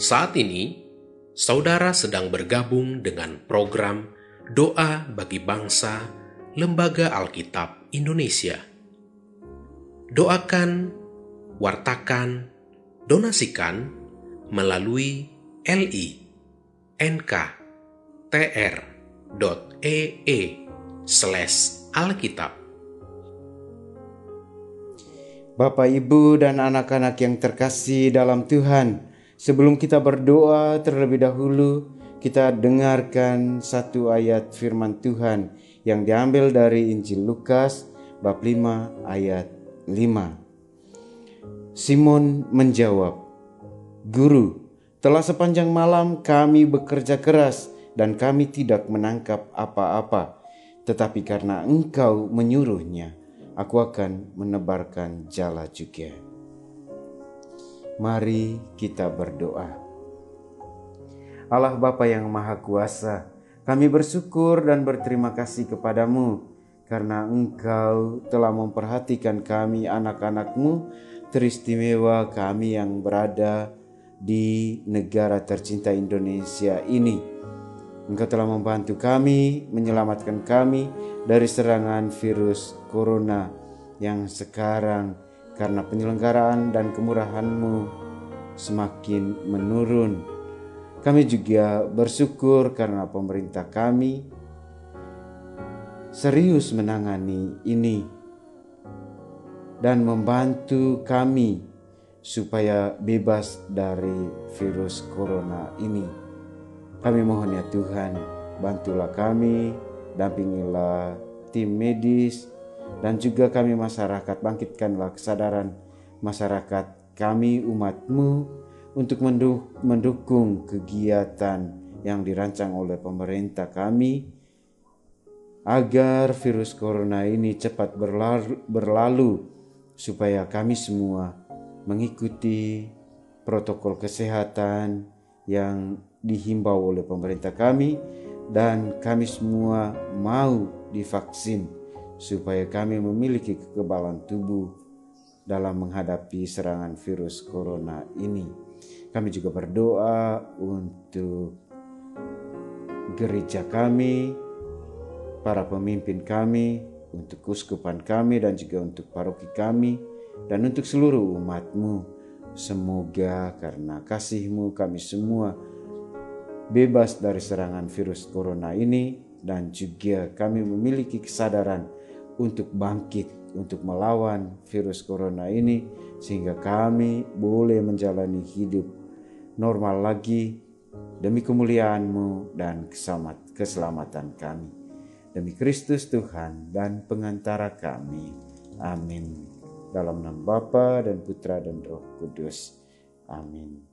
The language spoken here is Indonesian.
Saat ini, saudara sedang bergabung dengan program Doa bagi Bangsa Lembaga Alkitab Indonesia. Doakan, wartakan, donasikan melalui li nk.tr.ee slash alkitab. Bapak, Ibu, dan anak-anak yang terkasih dalam Tuhan, Sebelum kita berdoa terlebih dahulu, kita dengarkan satu ayat firman Tuhan yang diambil dari Injil Lukas bab 5 ayat 5. Simon menjawab, "Guru, telah sepanjang malam kami bekerja keras dan kami tidak menangkap apa-apa, tetapi karena Engkau menyuruhnya, aku akan menebarkan jala juga." Mari kita berdoa. Allah Bapa yang Maha Kuasa, kami bersyukur dan berterima kasih kepadamu karena Engkau telah memperhatikan kami anak-anakmu teristimewa kami yang berada di negara tercinta Indonesia ini. Engkau telah membantu kami, menyelamatkan kami dari serangan virus corona yang sekarang karena penyelenggaraan dan kemurahan-Mu semakin menurun. Kami juga bersyukur karena pemerintah kami serius menangani ini dan membantu kami supaya bebas dari virus corona ini. Kami mohon ya Tuhan, bantulah kami, dampingilah tim medis, dan juga kami masyarakat bangkitkanlah kesadaran masyarakat kami umatmu untuk mendukung kegiatan yang dirancang oleh pemerintah kami agar virus corona ini cepat berlalu, berlalu supaya kami semua mengikuti protokol kesehatan yang dihimbau oleh pemerintah kami dan kami semua mau divaksin supaya kami memiliki kekebalan tubuh dalam menghadapi serangan virus corona ini. Kami juga berdoa untuk gereja kami, para pemimpin kami, untuk kuskupan kami dan juga untuk paroki kami dan untuk seluruh umatmu. Semoga karena kasihmu kami semua bebas dari serangan virus corona ini dan juga kami memiliki kesadaran untuk bangkit, untuk melawan virus corona ini, sehingga kami boleh menjalani hidup normal lagi demi kemuliaan-Mu dan keselamatan kami. Demi Kristus Tuhan dan pengantara kami. Amin. Dalam nama Bapa dan Putra dan Roh Kudus. Amin.